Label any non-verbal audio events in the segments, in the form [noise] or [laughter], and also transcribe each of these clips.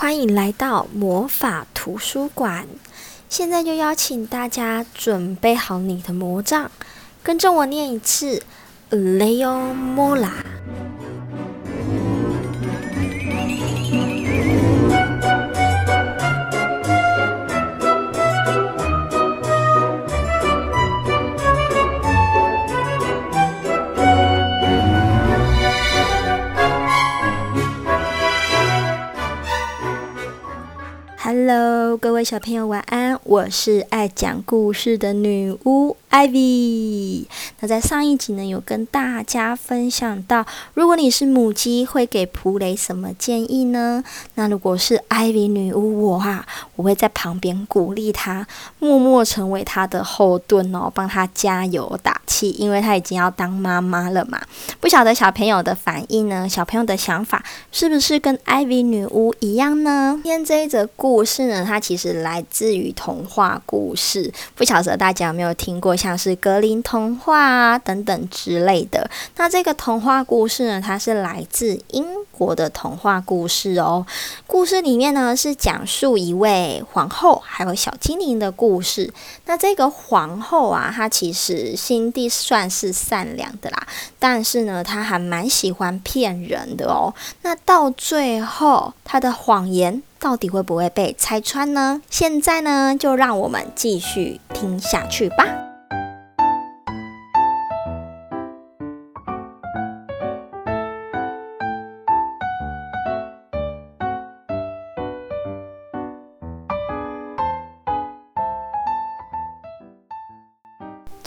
欢迎来到魔法图书馆。现在就邀请大家准备好你的魔杖，跟着我念一次：Leomola。Hello，各位小朋友晚安，我是爱讲故事的女巫 Ivy。那在上一集呢，有跟大家分享到，如果你是母鸡，会给普雷什么建议呢？那如果是 Ivy 女巫我啊，我会在旁边鼓励他，默默成为他的后盾哦，帮他加油打气，因为他已经要当妈妈了嘛。不晓得小朋友的反应呢？小朋友的想法是不是跟 Ivy 女巫一样呢？今天这一则故事呢，它其实来自于与童话故事，不晓得大家有没有听过，像是格林童话啊等等之类的。那这个童话故事呢，它是来自英国的童话故事哦。故事里面呢，是讲述一位皇后还有小精灵的故事。那这个皇后啊，她其实心地算是善良的啦，但是呢，她还蛮喜欢骗人的哦。那到最后，她的谎言。到底会不会被拆穿呢？现在呢，就让我们继续听下去吧。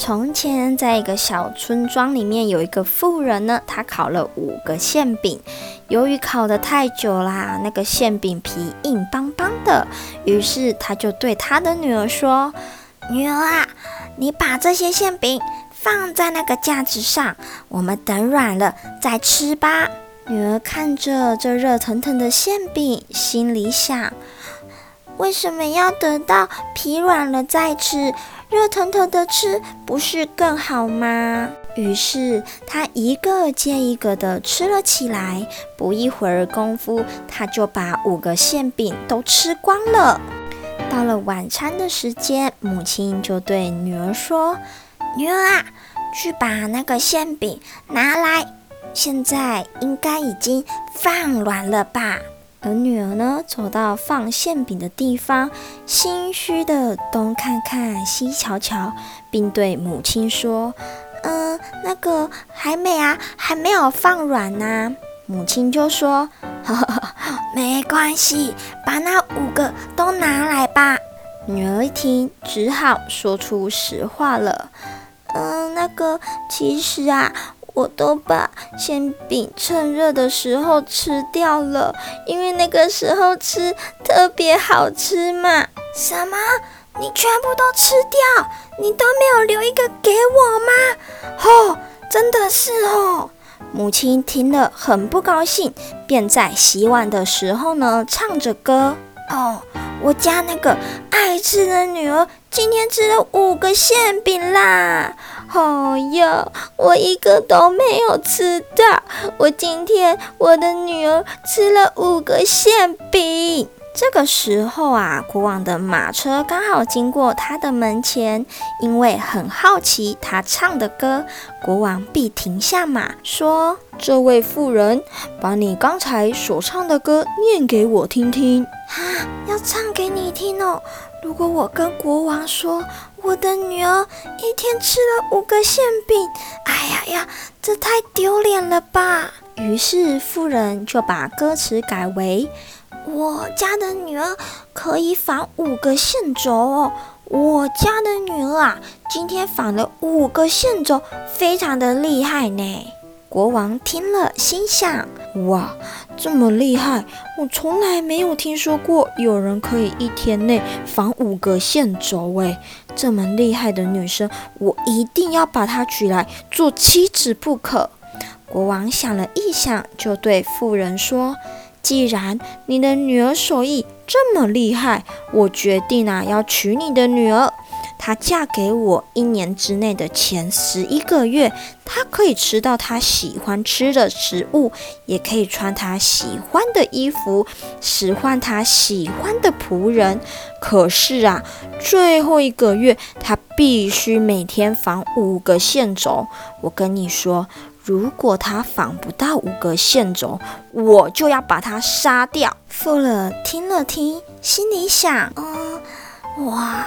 从前，在一个小村庄里面，有一个妇人呢，她烤了五个馅饼。由于烤得太久啦，那个馅饼皮硬邦邦的，于是她就对她的女儿说：“女儿啊，你把这些馅饼放在那个架子上，我们等软了再吃吧。”女儿看着这热腾腾的馅饼，心里想：为什么要等到皮软了再吃？热腾腾的吃不是更好吗？于是他一个接一个的吃了起来。不一会儿功夫，他就把五个馅饼都吃光了。到了晚餐的时间，母亲就对女儿说：“女儿啊，去把那个馅饼拿来，现在应该已经放软了吧？”而女儿呢，走到放馅饼的地方，心虚的东看看西瞧瞧，并对母亲说：“嗯，那个还没啊，还没有放软呢。”母亲就说：“呵呵，没关系，把那五个都拿来吧。”女儿一听，只好说出实话了：“嗯，那个其实啊。”我都把馅饼趁热的时候吃掉了，因为那个时候吃特别好吃嘛。什么？你全部都吃掉？你都没有留一个给我吗？哦，真的是哦。母亲听了很不高兴，便在洗碗的时候呢，唱着歌。哦，我家那个爱吃的女儿今天吃了五个馅饼啦！好呀，我一个都没有吃到。我今天我的女儿吃了五个馅饼。这个时候啊，国王的马车刚好经过他的门前，因为很好奇他唱的歌，国王必停下马，说：“这位妇人，把你刚才所唱的歌念给我听听。”啊，要唱给你听哦。如果我跟国王说我的女儿一天吃了五个馅饼，哎呀呀，这太丢脸了吧！于是妇人就把歌词改为：我家的女儿可以纺五个线轴哦。我家的女儿啊，今天纺了五个线轴，非常的厉害呢。国王听了，心想：哇，这么厉害！我从来没有听说过有人可以一天内纺五个线轴。哎，这么厉害的女生，我一定要把她娶来做妻子不可。国王想了一想，就对妇人说：“既然你的女儿手艺这么厉害，我决定啊，要娶你的女儿。”她嫁给我一年之内的前十一个月，她可以吃到她喜欢吃的食物，也可以穿她喜欢的衣服，使唤她喜欢的仆人。可是啊，最后一个月，她必须每天纺五个线轴。我跟你说。如果她纺不到五个线轴，我就要把她杀掉。富勒听了听，心里想：嗯，哇，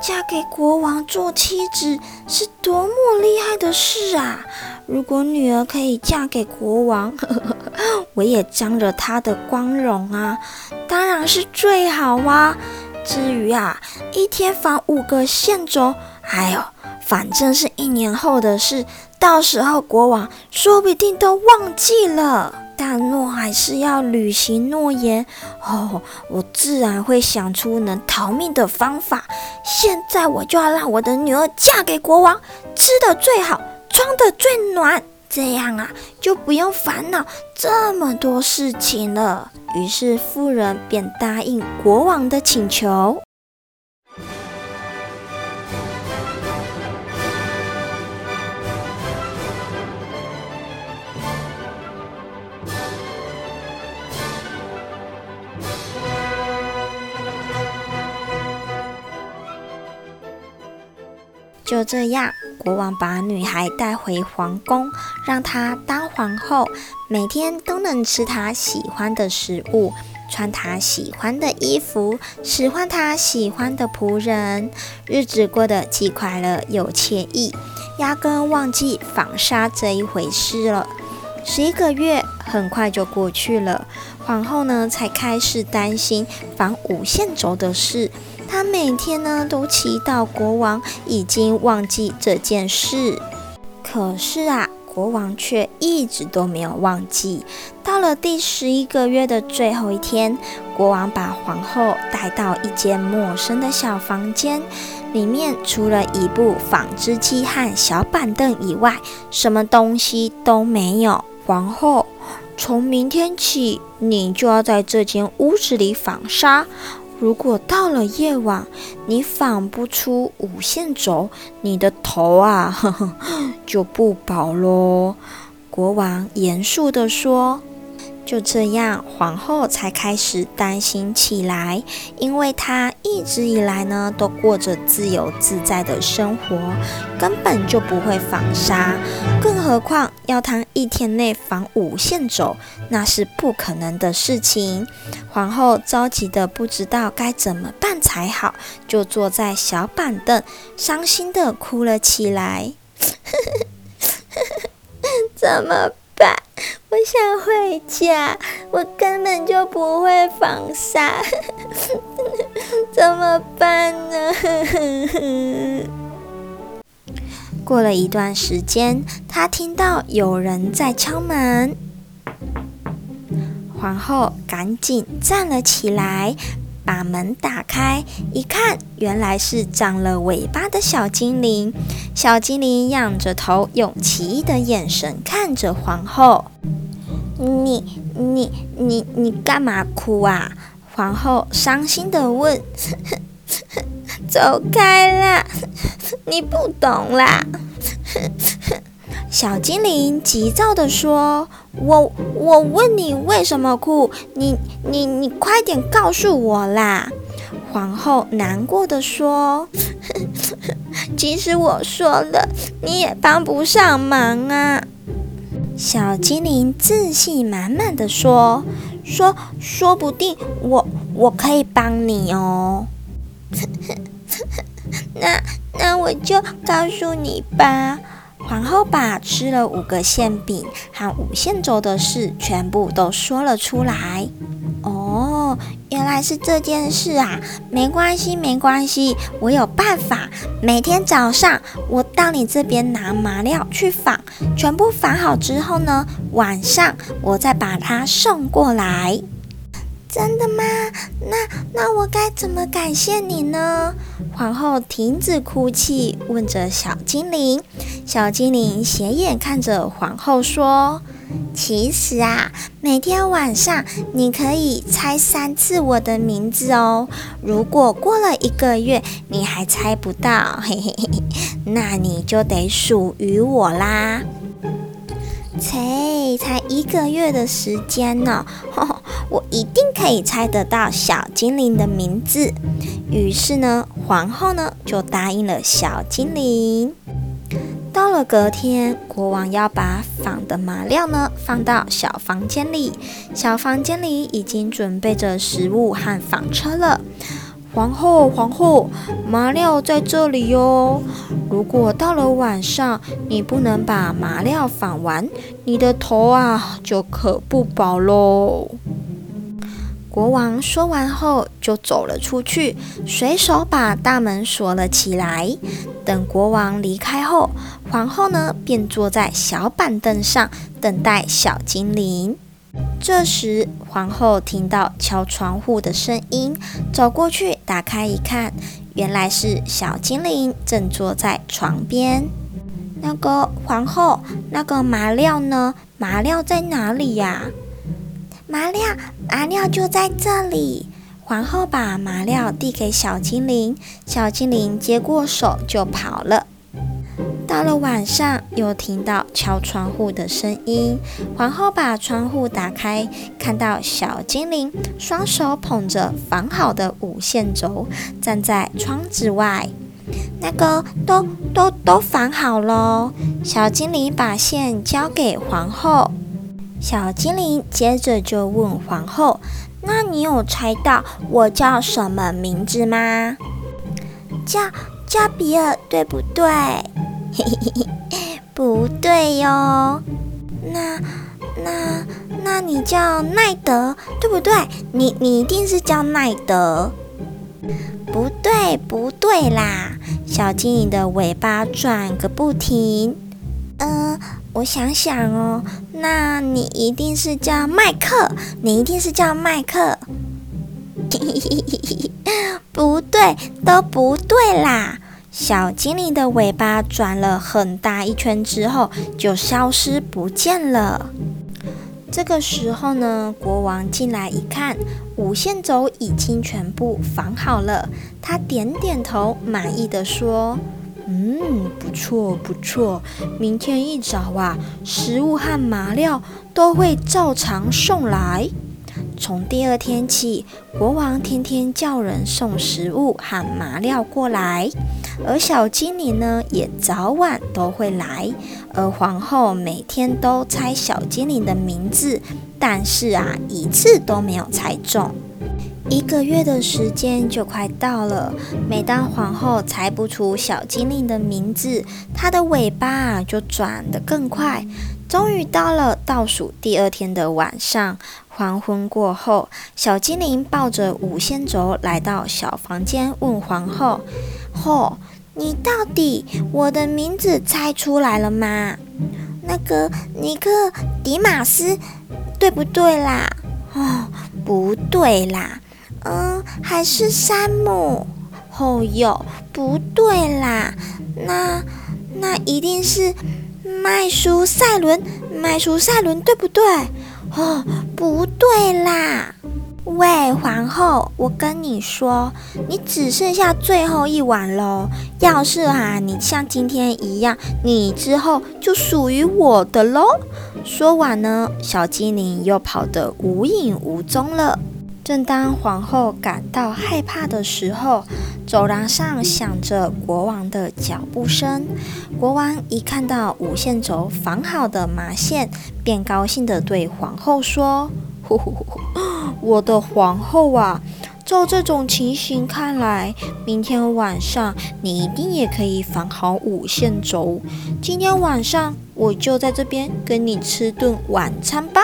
嫁给国王做妻子是多么厉害的事啊！如果女儿可以嫁给国王，呵呵，我也沾了他的光荣啊，当然是最好啊。至于啊，一天纺五个线轴，哎呦，反正是一年后的事。到时候国王说不定都忘记了，但诺还是要履行诺言哦。我自然会想出能逃命的方法。现在我就要让我的女儿嫁给国王，吃得最好，穿得最暖，这样啊就不用烦恼这么多事情了。于是妇人便答应国王的请求。就这样，国王把女孩带回皇宫，让她当皇后，每天都能吃她喜欢的食物，穿她喜欢的衣服，使唤她喜欢的仆人，日子过得既快乐又惬意，压根忘记纺纱这一回事了。十一个月很快就过去了，皇后呢才开始担心纺五线轴的事。他每天呢都祈祷国王已经忘记这件事，可是啊，国王却一直都没有忘记。到了第十一个月的最后一天，国王把皇后带到一间陌生的小房间，里面除了一部纺织机和小板凳以外，什么东西都没有。皇后，从明天起，你就要在这间屋子里纺纱。如果到了夜晚，你纺不出五线轴，你的头啊，呵呵，就不保喽。国王严肃地说。就这样，皇后才开始担心起来，因为她一直以来呢，都过着自由自在的生活，根本就不会纺纱，更何况要她一天内纺五线轴，那是不可能的事情。皇后着急的不知道该怎么办才好，就坐在小板凳，伤心的哭了起来。[laughs] 怎么爸？我想回家，我根本就不会纺纱，[laughs] 怎么办呢？[laughs] 过了一段时间，他听到有人在敲门，皇后赶紧站了起来。把门打开，一看，原来是长了尾巴的小精灵。小精灵仰着头，用奇异的眼神看着皇后。你、你、你、你干嘛哭啊？皇后伤心地问。[laughs] 走开啦！你不懂啦。小精灵急躁地说：“我我问你为什么哭？你你你快点告诉我啦！”皇后难过地说：“ [laughs] 即使我说了，你也帮不上忙啊。”小精灵自信满满地说：“说说不定我我可以帮你哦。[laughs] ”那那我就告诉你吧。皇后把吃了五个馅饼和五线粥的事全部都说了出来。哦，原来是这件事啊！没关系，没关系，我有办法。每天早上我到你这边拿麻料去纺，全部纺好之后呢，晚上我再把它送过来。真的吗？那那我该怎么感谢你呢？皇后停止哭泣，问着小精灵。小精灵斜眼看着皇后说：“其实啊，每天晚上你可以猜三次我的名字哦。如果过了一个月你还猜不到，嘿嘿嘿，那你就得属于我啦。才才一个月的时间呢，哦，我一定可以猜得到小精灵的名字。于是呢，皇后呢就答应了小精灵。到了隔天，国王要把纺的麻料呢放到小房间里，小房间里已经准备着食物和纺车了。皇后，皇后，麻料在这里哟。如果到了晚上，你不能把麻料纺完，你的头啊就可不保喽。国王说完后就走了出去，随手把大门锁了起来。等国王离开后，皇后呢便坐在小板凳上等待小精灵。这时，皇后听到敲窗户的声音，走过去打开一看，原来是小精灵正坐在床边。那个皇后，那个麻料呢？麻料在哪里呀？麻料，麻料就在这里。皇后把麻料递给小精灵，小精灵接过手就跑了。到了晚上，又听到敲窗户的声音。皇后把窗户打开，看到小精灵双手捧着纺好的五线轴，站在窗子外。那个都都都纺好喽。小精灵把线交给皇后。小精灵接着就问皇后：“那你有猜到我叫什么名字吗？”叫加比尔，对不对？嘿嘿嘿，不对哟。那那那你叫奈德，对不对？你你一定是叫奈德。不对不对啦！小精灵的尾巴转个不停。嗯、我想想哦，那你一定是叫麦克，你一定是叫麦克。[laughs] 不对，都不对啦！小精灵的尾巴转了很大一圈之后，就消失不见了。这个时候呢，国王进来一看，五线轴已经全部纺好了。他点点头，满意的说：“嗯，不错不错。明天一早啊，食物和麻料都会照常送来。”从第二天起，国王天天叫人送食物和麻料过来，而小精灵呢，也早晚都会来。而皇后每天都猜小精灵的名字，但是啊，一次都没有猜中。一个月的时间就快到了，每当皇后猜不出小精灵的名字，它的尾巴就转得更快。终于到了倒数第二天的晚上。黄昏过后，小精灵抱着五线轴来到小房间，问皇后：“后，你到底我的名字猜出来了吗？那个尼克迪马斯，对不对啦？哦，不对啦，嗯，还是山姆。哦哟，不对啦，那那一定是麦叔赛伦，麦叔赛伦，对不对？”哦，不对啦！喂，皇后，我跟你说，你只剩下最后一碗喽。要是啊，你像今天一样，你之后就属于我的喽。说完呢，小精灵又跑得无影无踪了。正当皇后感到害怕的时候，走廊上响着国王的脚步声。国王一看到五线轴纺好的麻线，便高兴地对皇后说：“呼呼呼，我的皇后啊，照这种情形看来，明天晚上你一定也可以纺好五线轴。今天晚上我就在这边跟你吃顿晚餐吧。”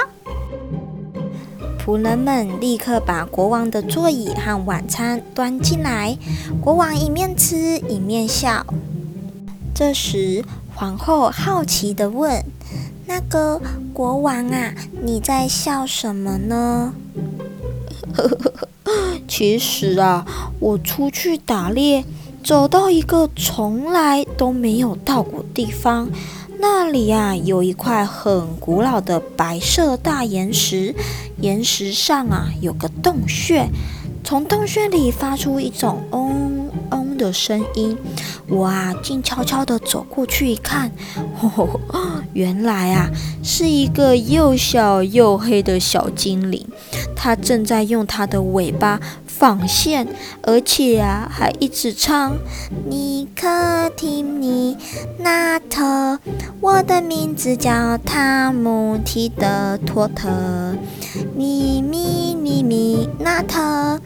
仆人们立刻把国王的座椅和晚餐端进来。国王一面吃一面笑。这时，皇后好奇地问：“那个国王啊，你在笑什么呢？” [laughs] 其实啊，我出去打猎，走到一个从来都没有到过地方。那里呀，有一块很古老的白色大岩石，岩石上啊有个洞穴，从洞穴里发出一种嗡嗡的声音。我啊，静悄悄地走过去一看，哦，[laughs] 原来啊是一个又小又黑的小精灵，它正在用它的尾巴纺线，而且啊还一直唱：尼克提尼纳特，我的名字叫塔姆提德托特，尼米尼米纳特。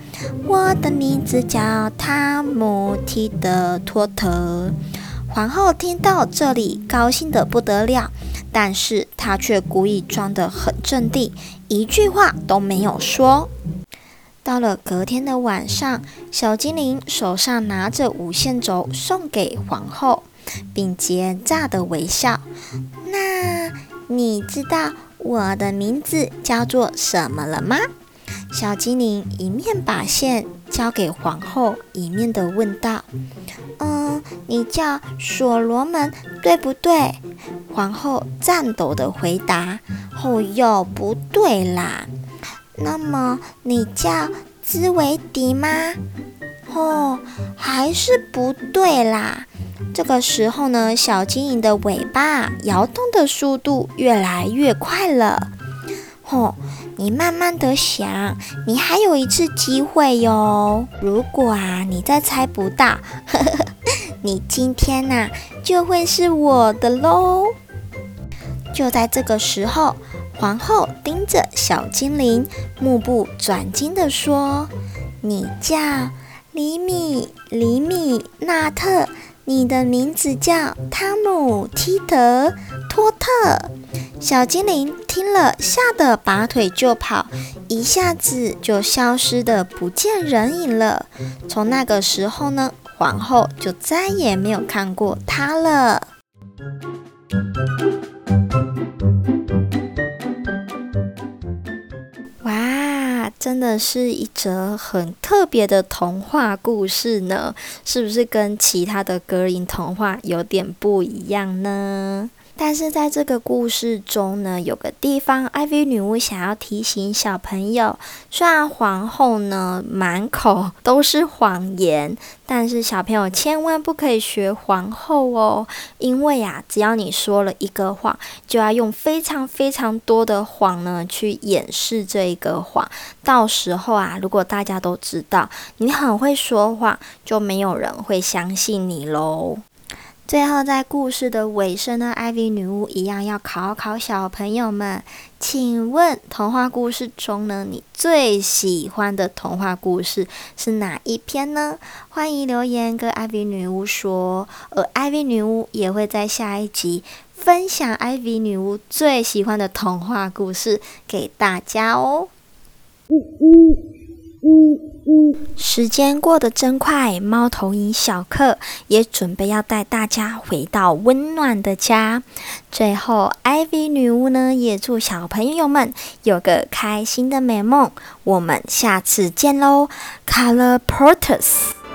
我的名字叫塔姆提德托特。皇后听到这里，高兴得不得了，但是她却故意装得很镇定，一句话都没有说。到了隔天的晚上，小精灵手上拿着五线轴送给皇后，并奸诈的微笑。那你知道我的名字叫做什么了吗？小精灵一面把线交给皇后，一面的问道：“嗯，你叫所罗门，对不对？”皇后颤抖的回答：“哦哟，不对啦。那么你叫兹维迪吗？哦，还是不对啦。”这个时候呢，小精灵的尾巴摇动的速度越来越快了。哦。你慢慢的想，你还有一次机会哟。如果啊，你再猜不到，呵呵，你今天呐、就会是我的喽。就在这个时候，皇后盯着小精灵，目不转睛地说：“你叫里米里米纳特，你的名字叫汤姆提德托特。”小精灵听了，吓得拔腿就跑，一下子就消失得不见人影了。从那个时候呢，皇后就再也没有看过他了。真的是一则很特别的童话故事呢，是不是跟其他的格林童话有点不一样呢？但是在这个故事中呢，有个地方，艾薇女巫想要提醒小朋友：虽然皇后呢满口都是谎言，但是小朋友千万不可以学皇后哦，因为呀，只要你说了一个谎，就要用非常非常多的谎呢去掩饰这一个谎。到时候啊，如果大家都知道你很会说谎，就没有人会相信你喽。最后，在故事的尾声呢，艾薇女巫一样要考考小朋友们，请问童话故事中呢，你最喜欢的童话故事是哪一篇呢？欢迎留言跟艾薇女巫说，而艾薇女巫也会在下一集分享艾薇女巫最喜欢的童话故事给大家哦。嗯嗯时间过得真快，猫头鹰小克也准备要带大家回到温暖的家。最后，艾薇女巫呢也祝小朋友们有个开心的美梦。我们下次见喽，Color Porters。